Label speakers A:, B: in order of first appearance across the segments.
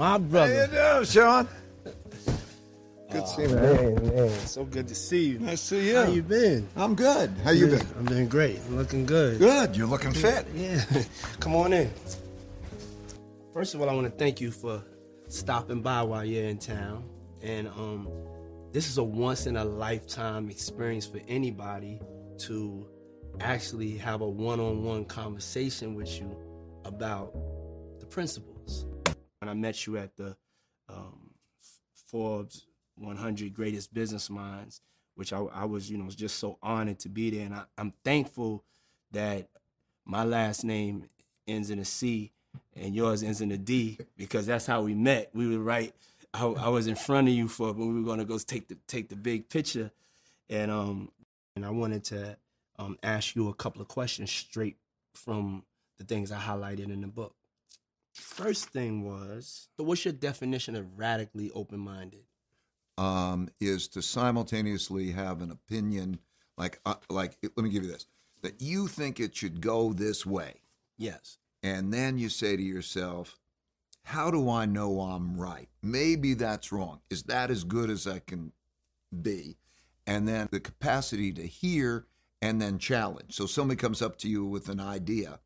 A: My brother.
B: How you doing, Sean? Good to see you, man.
A: Man, man, so good to see you.
B: Nice to see you.
A: How you been?
B: I'm good. How you been?
A: I'm doing great. I'm looking good.
B: Good. You're looking fit.
A: Yeah. Come on in. First of all, I want to thank you for stopping by while you're in town. And um, this is a once in a lifetime experience for anybody to actually have a one on one conversation with you about the principles. When I met you at the um, Forbes 100 Greatest Business Minds, which I, I was, you know, just so honored to be there. And I, I'm thankful that my last name ends in a C and yours ends in a D because that's how we met. We were right. I, I was in front of you for when we were gonna go take the take the big picture, and um and I wanted to um ask you a couple of questions straight from the things I highlighted in the book. First thing was, so what's your definition of radically open minded?
B: Um, is to simultaneously have an opinion, like, uh, like. Let me give you this: that you think it should go this way,
A: Yes.
B: and then you say to yourself, "How do I know I'm right? Maybe that's wrong. Is that as good as I can be?" And then the capacity to hear and then challenge. So somebody comes up to you with an idea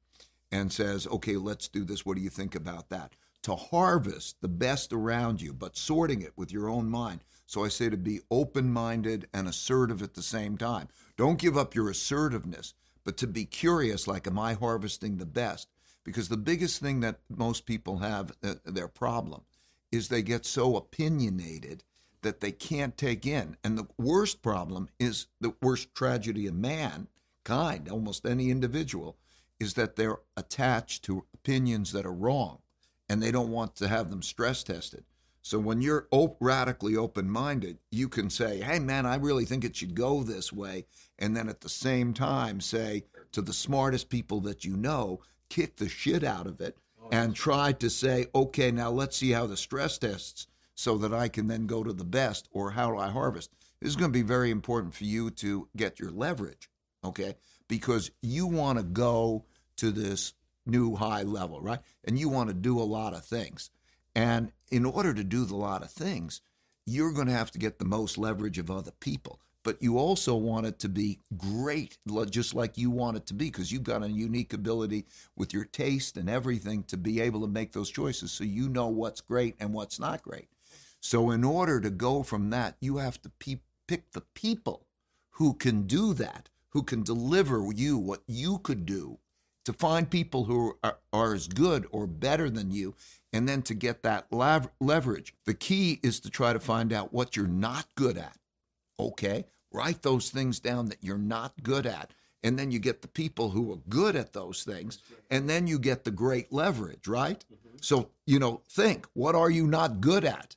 B: and says, "Okay, let's do this. What do you think about that?" To harvest the best around you, but sorting it with your own mind. So I say to be open-minded and assertive at the same time. Don't give up your assertiveness, but to be curious like am I harvesting the best? Because the biggest thing that most people have uh, their problem is they get so opinionated that they can't take in. And the worst problem is the worst tragedy of mankind, almost any individual, is that they're attached to opinions that are wrong and they don't want to have them stress tested. So when you're op- radically open minded, you can say, hey, man, I really think it should go this way. And then at the same time, say to the smartest people that you know, kick the shit out of it and try to say, okay, now let's see how the stress tests so that I can then go to the best or how do I harvest. This is going to be very important for you to get your leverage, okay? Because you want to go to this new high level, right? And you want to do a lot of things. And in order to do the lot of things, you're going to have to get the most leverage of other people. But you also want it to be great, just like you want it to be, because you've got a unique ability with your taste and everything to be able to make those choices so you know what's great and what's not great. So, in order to go from that, you have to pe- pick the people who can do that, who can deliver you what you could do, to find people who are, are as good or better than you, and then to get that lav- leverage. The key is to try to find out what you're not good at. Okay? Write those things down that you're not good at. And then you get the people who are good at those things, and then you get the great leverage, right? Mm-hmm. So, you know, think what are you not good at?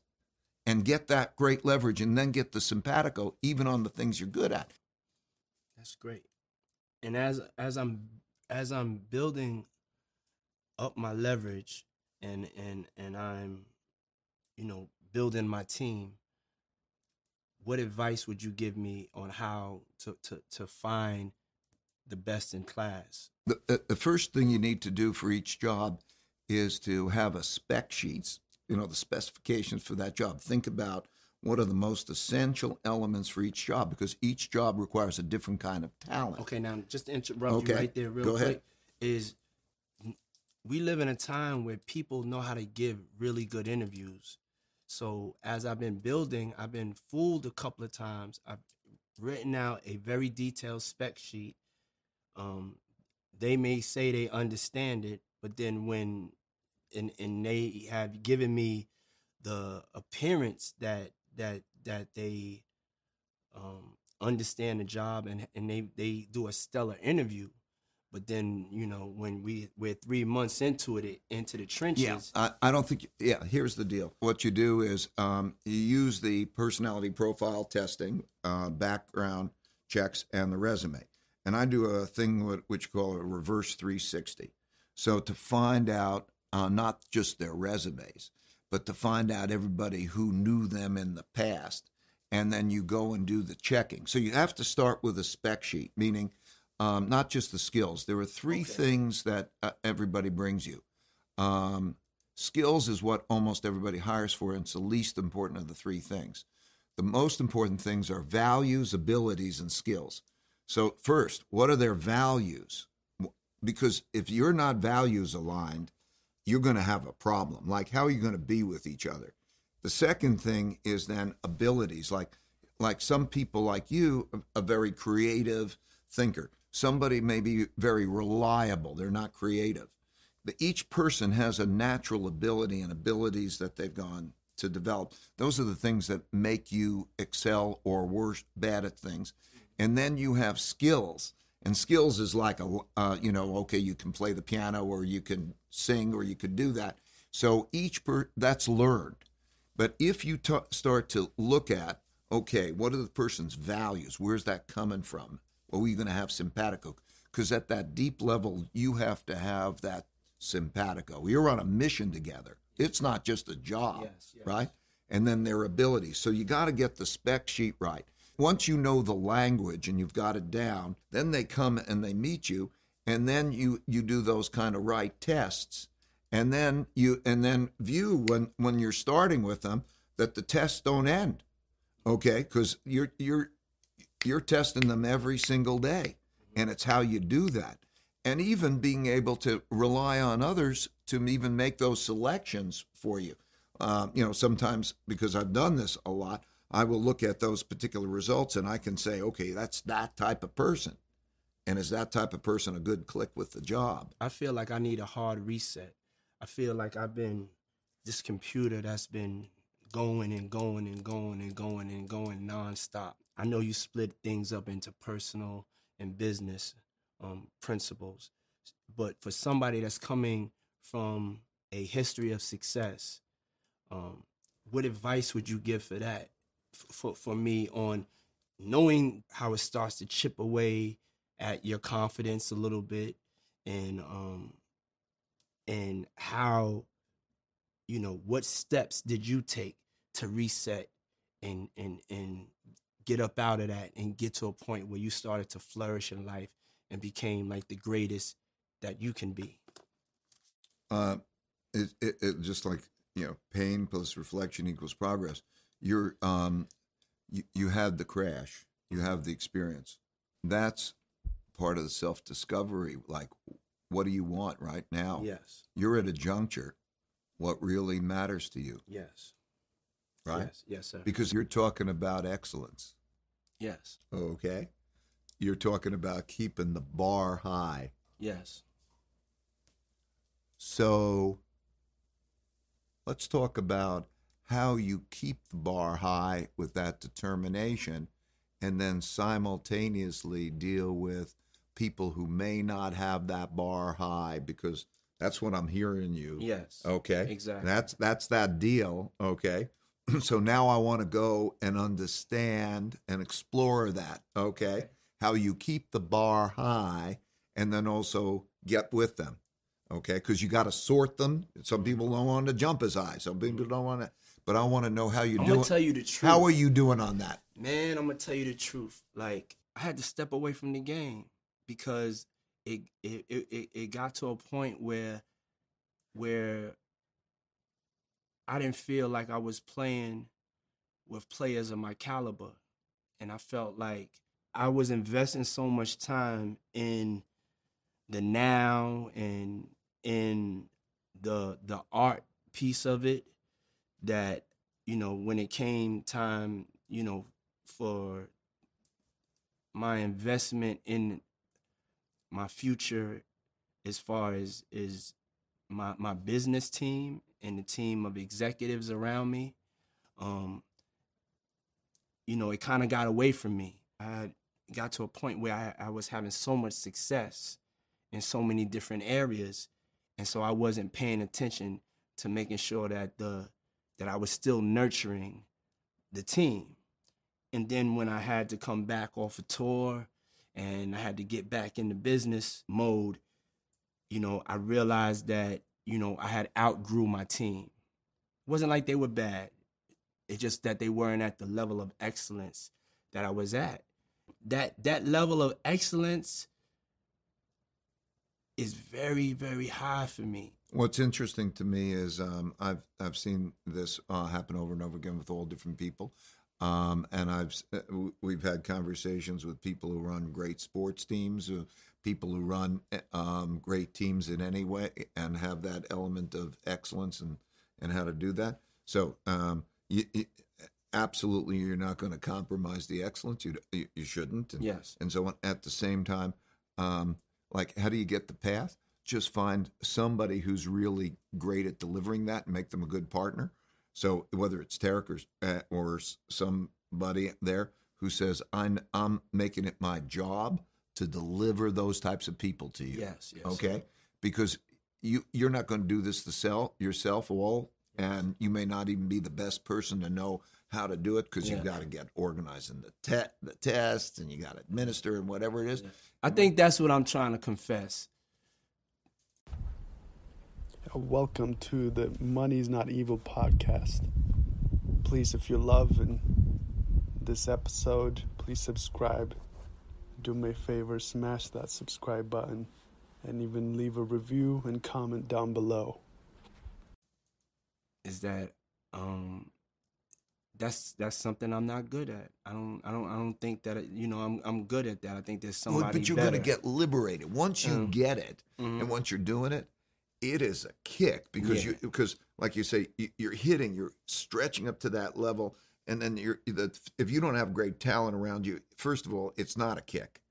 B: And get that great leverage, and then get the simpatico even on the things you're good at.
A: That's great. And as as I'm as I'm building up my leverage and and and I'm you know building my team, what advice would you give me on how to to to find the best in class?
B: The, the, first thing you need to do for each job is to have a spec sheets, you know, the specifications for that job. Think about what are the most essential elements for each job because each job requires a different kind of talent.
A: Okay, now just to interrupt
B: Okay,
A: you right there, real
B: go
A: quick,
B: ahead.
A: is we live in a time where people know how to give really good interviews. So as I've been building, I've been fooled a couple of times. I've written out a very detailed spec sheet. Um, they may say they understand it, but then when and and they have given me the appearance that that that they um, understand the job and and they they do a stellar interview, but then you know when we we're three months into it into the trenches.
B: Yeah, I, I don't think. Yeah, here's the deal. What you do is um, you use the personality profile testing, uh, background checks, and the resume. And I do a thing what, which you call a reverse 360. So to find out uh, not just their resumes, but to find out everybody who knew them in the past, and then you go and do the checking. So you have to start with a spec sheet, meaning um, not just the skills. There are three
A: Okay.
B: things that uh, everybody brings you. Um, skills is what almost everybody hires for, and it's the least important of the three things. The most important things are values, abilities, and skills. So, first, what are their values? Because if you're not values aligned, you're going to have a problem. Like, how are you going to be with each other? The second thing is then abilities. Like, like some people like you, a a very creative thinker. Somebody may be very reliable. They're not creative. But each person has a natural ability and abilities that they've gone to develop. Those are the things that make you excel or worse, bad at things. And then you have skills. And skills is like a, uh, you know, okay, you can play the piano or you can sing or you could do that. So each per that's learned. But if you t- start to look at, okay, what are the person's values? Where's that coming from? Are we going to have simpatico? Because at that deep level, you have to have that simpatico. You're on a mission together. It's not just a job,
A: Yes, yes.
B: right? And then their abilities. So you got to get the spec sheet right. Once you know the language and you've got it down, then they come and they meet you, and then you you do those kind of right tests. And then you and then view when when you're starting with them that the tests don't end okay? Because you're you're you're testing them every single day and it's how you do that. And even being able to rely on others to even make those selections for you. Um, you know sometimes because i've done this a lot i will look at those particular results and i can say okay that's that type of person and is that type of person a good click with the job
A: I feel like I need a hard reset. I feel like I've been this computer that's been going and going and going and going and going nonstop. I know you split things up into personal and business um, principles, but for somebody that's coming from a history of success, um, what advice would you give for that? For for me on knowing how it starts to chip away at your confidence a little bit and um and how you know what steps did you take to reset and and and get up out of that and get to a point where you started to flourish in life and became like the greatest that you can be?
B: Uh, it, it, it just like you know pain plus reflection equals progress you're um you, you had the crash you have the experience. That's part of the self-discovery like what do you want right now?
A: Yes.
B: You're at a juncture what really matters to you.
A: Yes.
B: Right?
A: Yes. Yes sir.
B: Because you're talking about excellence.
A: Yes.
B: Okay? You're talking about keeping the bar high.
A: Yes.
B: So let's talk about how you keep the bar high with that determination and then simultaneously deal with people who may not have that bar high because that's what I'm hearing you.
A: yes
B: Okay.
A: exactly
B: That's that's that deal, okay? so now I want to go and understand and explore that, okay? How you keep the bar high and then also get with them. Okay? Cuz you got to sort them. Some people don't want to jump as high. Some people don't want to but I want to know how you
A: i'm
B: do
A: gonna tell you the truth
B: How are you doing on that?
A: man, I'm gonna tell you the truth. Like I had to step away from the game because it it it, it- it got to a point where where I didn't feel like I was playing with players of my caliber. And I felt like I was investing so much time in the now and in the the art piece of it that you know when it came time you know for my investment in my future as far as is my my business team and the team of executives around me, um, you know, it kind of got away from me. I got to a point where I, I was having so much success in so many different areas, and so I wasn't paying attention to making sure that the that I was still nurturing the team. And then when I had to come back off a tour and I had to get back into business mode, you know, I realized that, you know, I had outgrew my team. It wasn't like they were bad. It's just that they weren't at the level of excellence that I was at. That that level of excellence is very, very high for me.
B: What's interesting to me is um, I've I've seen this uh, happen over and over again with all different people, um, and I've uh, we've had conversations with people who run great sports teams, uh, people who run eh, um, great teams in any way, and have that element of excellence and and how to do that. So um, you, you, absolutely, you're not going to compromise the excellence. You you, you shouldn't. And,
A: Yes.
B: And so at the same time, um, like how do you get the path? Just find somebody who's really great at delivering that and make them a good partner. So whether it's Tarek or, uh, or somebody there who says, I'm, I'm making it my job to deliver those types of people to you.
A: Yes, yes.
B: Okay. Because you, you're not going to do this to sell yourself all, and you may not even be the best person to know how to do it because you've got to get organized in the, te- the tests and you got to administer and whatever it is.
A: I think that's what I'm trying to confess.
C: Welcome to the Money's Not Evil podcast. Please, if you love and this episode, please subscribe. Do me a favor, smash that subscribe button, and even leave a review and comment down below.
A: is that um that's that's something I'm not good at. I don't I don't I don't think that it, you know I'm I'm good at that. I think there's somebody
B: Well, but you're
A: better.
B: going to get liberated once you
A: Um,
B: get it,
A: Mhm.
B: and once you're doing it. It is a kick because
A: Yeah.
B: you because like you say you- you're hitting, you're stretching up to that level, and then you're the, if you don't have great talent around you, first of all, it's not a kick,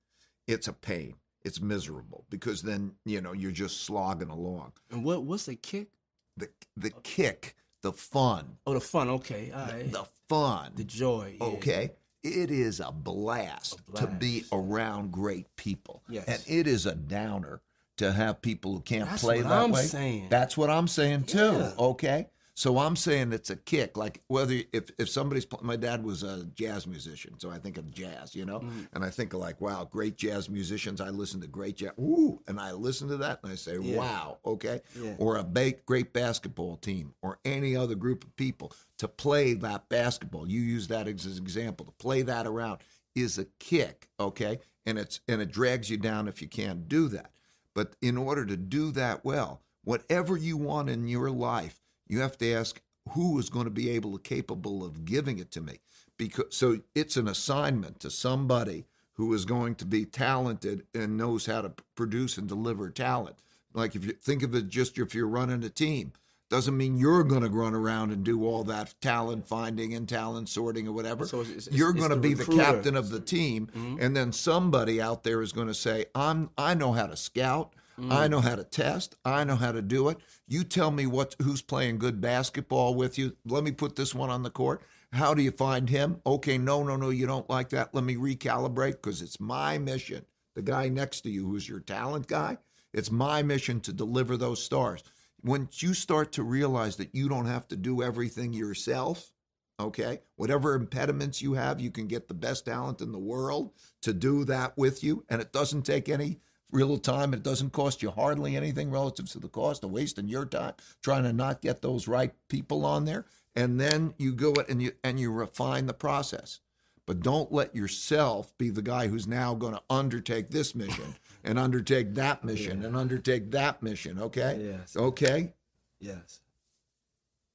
B: it's a pain, it's miserable because then you know you're just slogging along.
A: And what what's a kick?
B: The the kick, the fun,
A: Oh, the fun. Okay, all
B: the, the fun,
A: The joy. yeah.
B: Okay. It is a blast,
A: A
B: to be around great people.
A: Yes.
B: And it is a downer to have people who can't
A: That's
B: play
A: what
B: that
A: I'm
B: way.
A: saying.
B: That's what I'm saying too.
A: Yeah.
B: Okay. So I'm saying it's a kick. Like whether if if somebody's my dad was a jazz musician, so I think of jazz, you know,
A: Mm-hmm.
B: and I think of like wow, great jazz musicians. I listen to great jazz, ooh, and I listen to that and I say
A: Yeah.
B: wow, okay,
A: Yeah.
B: or a ba- great basketball team or any other group of people to play that basketball. You use that as an example to play that around is a kick, okay, and it's and it drags you down if you can't do that. But in order to do that well, whatever you want in your life, you have to ask who is going to be able to capable of giving it to me. Because so it's an assignment to somebody who is going to be talented and knows how to produce and deliver talent. Like if you think of it just if you're running a team, doesn't mean you're going to run around and do all that talent finding and talent sorting or whatever.
A: So it's- it's-
B: you're going to be the captain of the team, mm-hmm. and then somebody out there is going to say, "I'm I know how to scout, I mm. know how to test, I know how to do it. You tell me what who's playing good basketball with you. Let me put this one on the court. How do you find him? Okay, no, no, no, you don't like that. Let me recalibrate because it's my mission. The guy next to you, who's your talent guy, it's my mission to deliver those stars. Once you start to realize that you don't have to do everything yourself, okay whatever impediments you have you can get the best talent in the world to do that with you. And it doesn't take any real time. It doesn't cost you hardly anything relative to the cost of wasting your time trying to not get those right people on there. And then you go it and you and you refine the process. But don't let yourself be the guy who's now going to undertake this mission and undertake that mission and undertake that mission okay
A: Yes.
B: okay
A: Yes.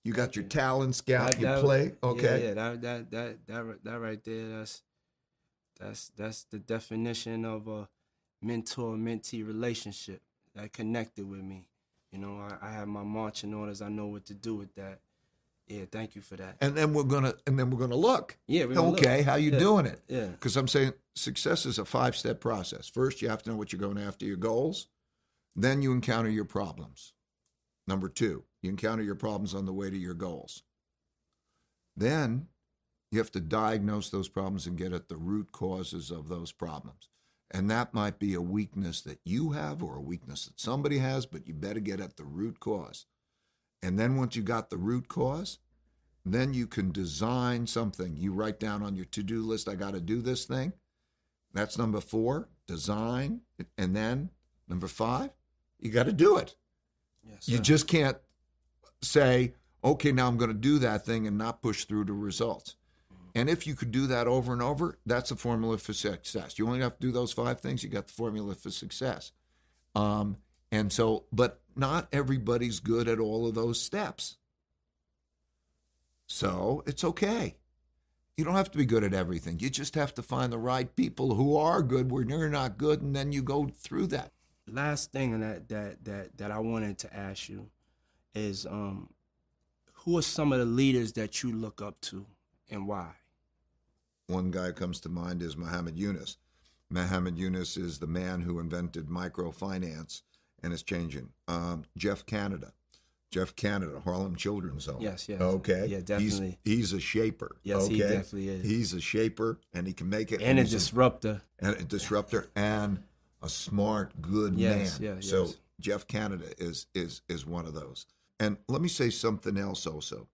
B: you got your talent scout
A: That-
B: you
A: that-
B: play okay
A: Yeah, yeah, that that that that that right there. That's that's that's the definition of a mentor mentee relationship that connected with me. You know, I, I have my marching orders. I know what to do with that. Yeah, thank you for that.
B: and then we're gonna and then we're gonna look.
A: Yeah, we're gonna look.
B: Okay, how you
A: Yeah,
B: doing it?
A: yeah.
B: Because I'm saying success is a five step process. First, you have to know what you're going after your goals. Then you encounter your problems. Number two, you encounter your problems on the way to your goals. Then you have to diagnose those problems and get at the root causes of those problems. And that might be a weakness that you have or a weakness that somebody has, but you better get at the root cause. And then once you got the root cause, then you can design something. You write down on your to do list, I got to do this thing. That's number four, design. And then number five, you got to do it.
A: Yes,
B: You just can't say, okay, now I'm going to do that thing and not push through to results. And if you could do that over and over, that's a formula for success. You only have to do those five things, you got the formula for success. Um, and so, but not everybody's good at all of those steps. So it's okay. You don't have to be good at everything. You just have to find the right people who are good where you're not good, and then you go through that.
A: last thing that that that that I wanted to ask you is um who are some of the leaders that you look up to and why?
B: One guy comes to mind is Muhammad Yunus. Muhammad Yunus is the man who invented microfinance and it's changing. Um, Jeff Canada. Jeff Canada, Harlem Children's Home.
A: Yes, yes.
B: Okay.
A: Yeah,
B: He's-
A: definitely.
B: He's, a shaper.
A: Yes,
B: okay?
A: he definitely is.
B: He's a shaper and he can make it.
A: And a
B: he's
A: disruptor.
B: and a disruptor and a smart, good
A: Yes,
B: man.
A: yeah,
B: so
A: yes.
B: Jeff Canada is is is one of those. And let me say something else also.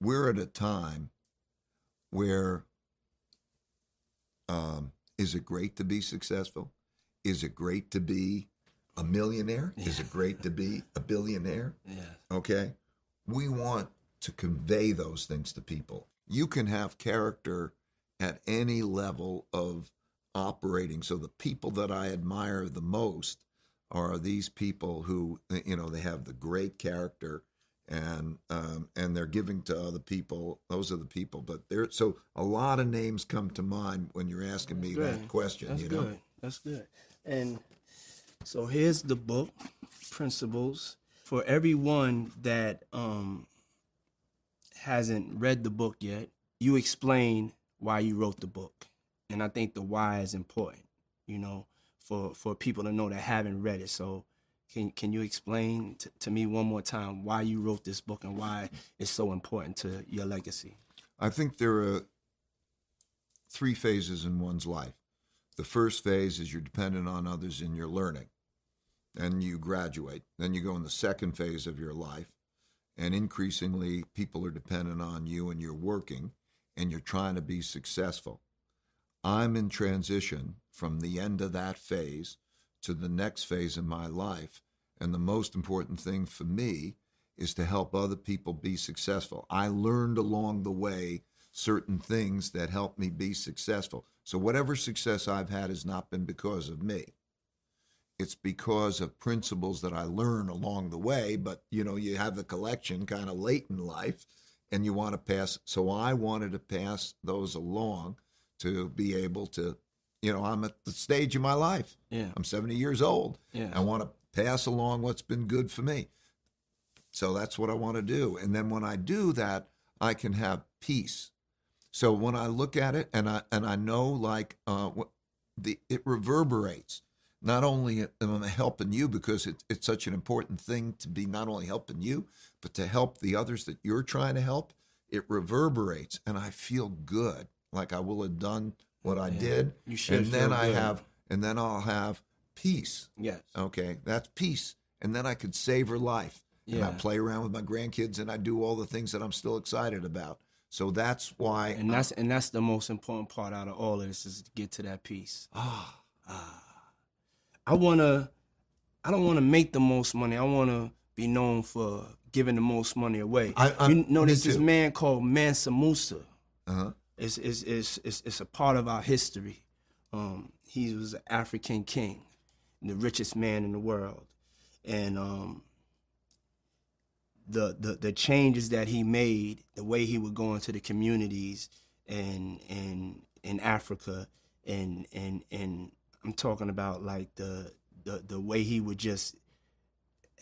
B: We're at a time where um, is it great to be successful? Is it great to be a millionaire? Is it great to be a billionaire?
A: Yeah.
B: Okay. We want to convey those things to people. You can have character at any level of operating. So the people that I admire the most are these people who, you know, they have the great character and um, and they're giving to other people. Those are the people. But there, so a lot of names come to mind when you're asking me that question.
A: That's
B: you know,
A: good. That's good. And so here's the book, Principles. For everyone that um hasn't read the book yet, you explain why you wrote the book. And I think the why is important, you know, for for people to know that haven't read it. So can can you explain t- to me one more time why you wrote this book and why it's so important to your legacy?
B: I think there are three phases in one's life. The first phase is you're dependent on others in your learning, and you graduate. Then you go in the second phase of your life, and increasingly people are dependent on you and you're working and you're trying to be successful. I'm in transition from the end of that phase to the next phase in my life. And the most important thing for me is to help other people be successful. I learned along the way certain things that helped me be successful. So, whatever success I've had has not been because of me. It's because of principles that I learn along the way, but you know, you have the collection kind of late in life and you want to pass. So, I wanted to pass those along to be able to, you know, I'm at the stage of my life.
A: Yeah.
B: I'm 70 years old.
A: Yeah.
B: I want to pass along what's been good for me. So that's what I want to do. And then when I do that, I can have peace. So when I look at it and I and I know like uh, what the it reverberates. Not only am I helping you because it, it's such an important thing to be not only helping you, but to help the others that you're trying to help. It reverberates, and I feel good, like I will have done what I
A: Yeah.
B: did.
A: You should
B: and then I
A: good.
B: have, and then I'll have peace.
A: Yes.
B: Okay, that's peace. And then I could savor life. And I play around with my grandkids and I do all the things that I'm still excited about. So that's why
A: And that's and that's the most important part out of all of this is to get to that peace.
B: ah,
A: I wanna I don't wanna make the most money. I wanna be known for giving the most money away.
B: I- I'm-
A: you know there's this man called Mansa Musa.
B: uh-huh.
A: It's it's, it's it's it's a part of our history. Um, he was an African king, the richest man in the world, and um, the the the changes that he made, the way he would go into the communities and and in Africa, and and and I'm talking about like the the the way he would just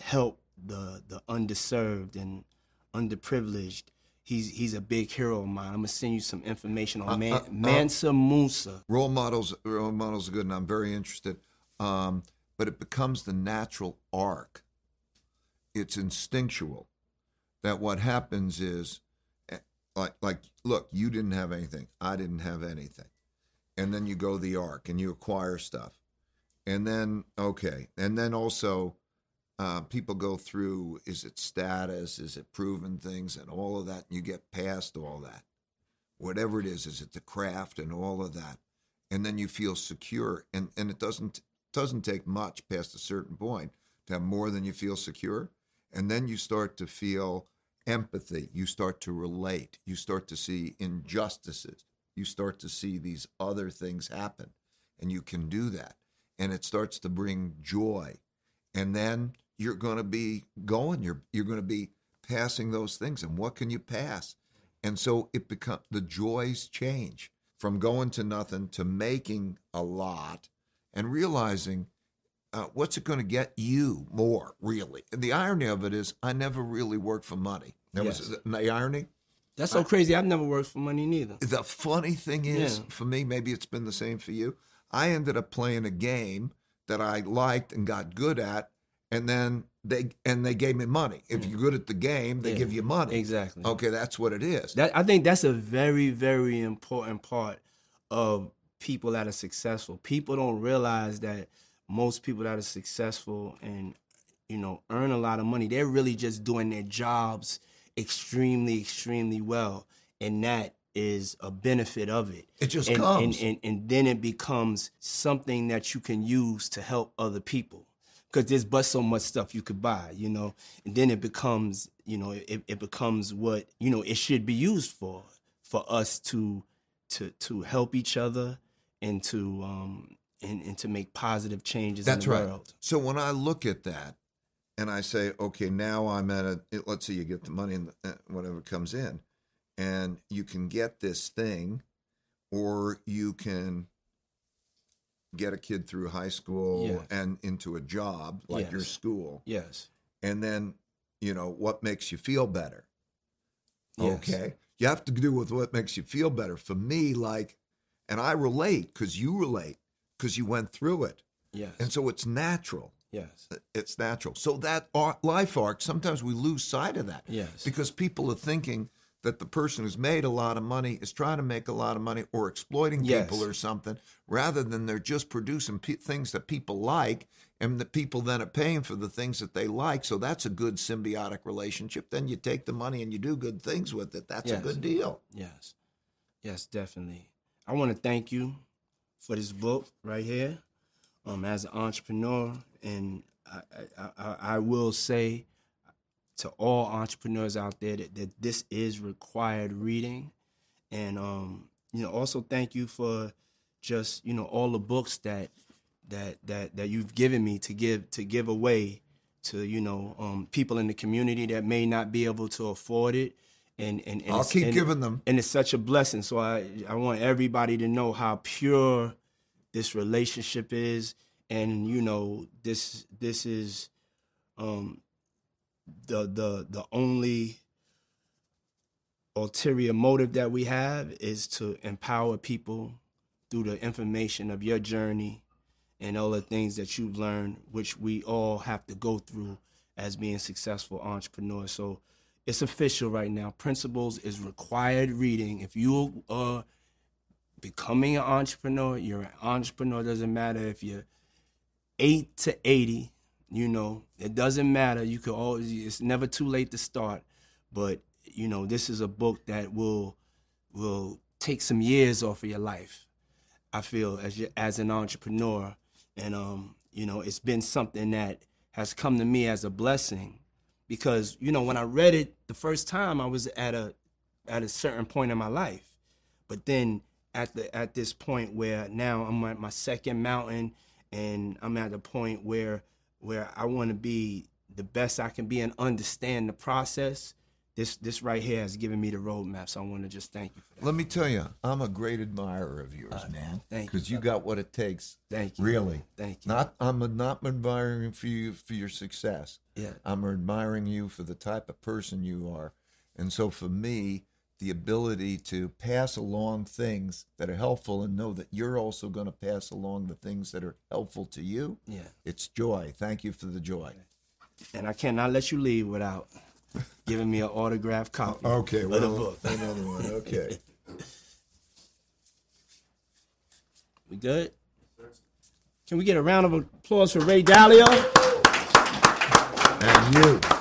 A: help the the underserved and underprivileged. He's he's a big hero of mine. I'm gonna send you some information on
B: Uh,
A: Man,
B: uh, uh,
A: Mansa Musa.
B: role models role models are good and I'm very interested. Um, but it becomes the natural arc. It's instinctual. That what happens is, eh, like, like, look, you didn't have anything, I didn't have anything, and then you go the arc and you acquire stuff, and then okay, and then also, uh, people go through: is it status? Is it proven things, and all of that? And you get past all that, whatever it is. Is it the craft and all of that? and then you feel secure and and it doesn't doesn't take much past a certain point to have more than you feel secure and then you start to feel empathy you start to relate you start to see injustices you start to see these other things happen and you can do that and it starts to bring joy and then you're going to be going you're you're going to be passing those things and what can you pass and so it become the joys change from going to nothing to making a lot and realizing uh, what's it going to get you more, really. And the irony of it is, I never really worked for money. That
A: Yes.
B: was the irony.
A: That's so crazy. I've never worked for money neither.
B: The funny thing is,
A: Yeah.
B: for me, maybe it's been the same for you. I ended up playing a game that I liked and got good at, and then they and they gave me money. If you're good at the game, they
A: Yeah,
B: give you money.
A: exactly.
B: Okay, that's what it is.
A: That I think that's a very, very important part of people that are successful. People don't realize that most people that are successful and you know earn a lot of money, they're really just doing their jobs extremely, extremely well, and that is a benefit of it.
B: It just
A: and,
B: comes.
A: and, and and then it becomes something that you can use to help other people because there's but so much stuff you could buy, you know, and then it becomes, you know, it, it becomes what you know it should be used for, for us to to to help each other and to um and, and to make positive changes
B: That's
A: in the
B: right.
A: world.
B: So when I look at that and I say, okay, now I'm at a, it- let's say you get the money and uh, whatever comes in, and you can get this thing, or you can get a kid through high school
A: Yes.
B: and into a job like your school,
A: Yes.
B: and then, you know, what makes you feel better?
A: Yes.
B: Okay. You have to do with what makes you feel better. For me, like, and I relate because you relate because you went through it.
A: Yes.
B: And so it's natural.
A: Yes.
B: It's natural. So that life arc, sometimes we lose sight of that.
A: Yes.
B: Because people are thinking that the person who's made a lot of money is trying to make a lot of money or exploiting
A: Yes.
B: people or something, rather than they're just producing pe- things that people like and the people then are paying for the things that they like. So that's a good symbiotic relationship. Then you take the money and you do good things with it. That's
A: Yes.
B: a good deal.
A: Yes. Yes, definitely. I want to thank you for this book right here. Um, as an entrepreneur, and I, I, I, will say to all entrepreneurs out there that, that this is required reading, and um, you know, also thank you for just you know all the books that that that that you've given me to give to give away to you know um, people in the community that may not be able to afford it. And, and, and
B: I'll keep
A: and-
B: giving them.
A: and it's such a blessing. So I I want everybody to know how pure this relationship is, and you know this this is um the the the only ulterior motive that we have is to empower people through the information of your journey and all the things that you've learned, which we all have to go through as being successful entrepreneurs. So it's official right now. Principles is required reading. If you are becoming an entrepreneur, you're an entrepreneur. Doesn't matter if you're eight to eighty. You know, it doesn't matter. You could always. It's never too late to start. But you know, this is a book that will will take some years off of your life. I feel as you, as an entrepreneur, and um, you know, it's been something that has come to me as a blessing because you know when I read it the first time, I was at a at a certain point in my life, but then at the at this point where now I'm at my second mountain, and I'm at the point where where I want to be the best I can be and understand the process. This this right here has given me the roadmap, so I want to just thank you for that.
B: Let me tell you, I'm a great admirer of yours, uh, man.
A: thank you,
B: Because you got what it takes.
A: Thank you.
B: Really.
A: Thank you.
B: Not I'm not admiring for you for your success.
A: Yeah.
B: I'm admiring you for the type of person you are. And so for me the ability to pass along things that are helpful and know that you're also going to pass along the things that are helpful to you.
A: Yeah.
B: It's joy. Thank you for the joy.
A: And I cannot let you leave without giving me an autographed copy
B: Okay,
A: of the
B: well,
A: book.
B: another one. Okay.
A: We good? Can we get a round of applause for Ray Dalio?
B: and you.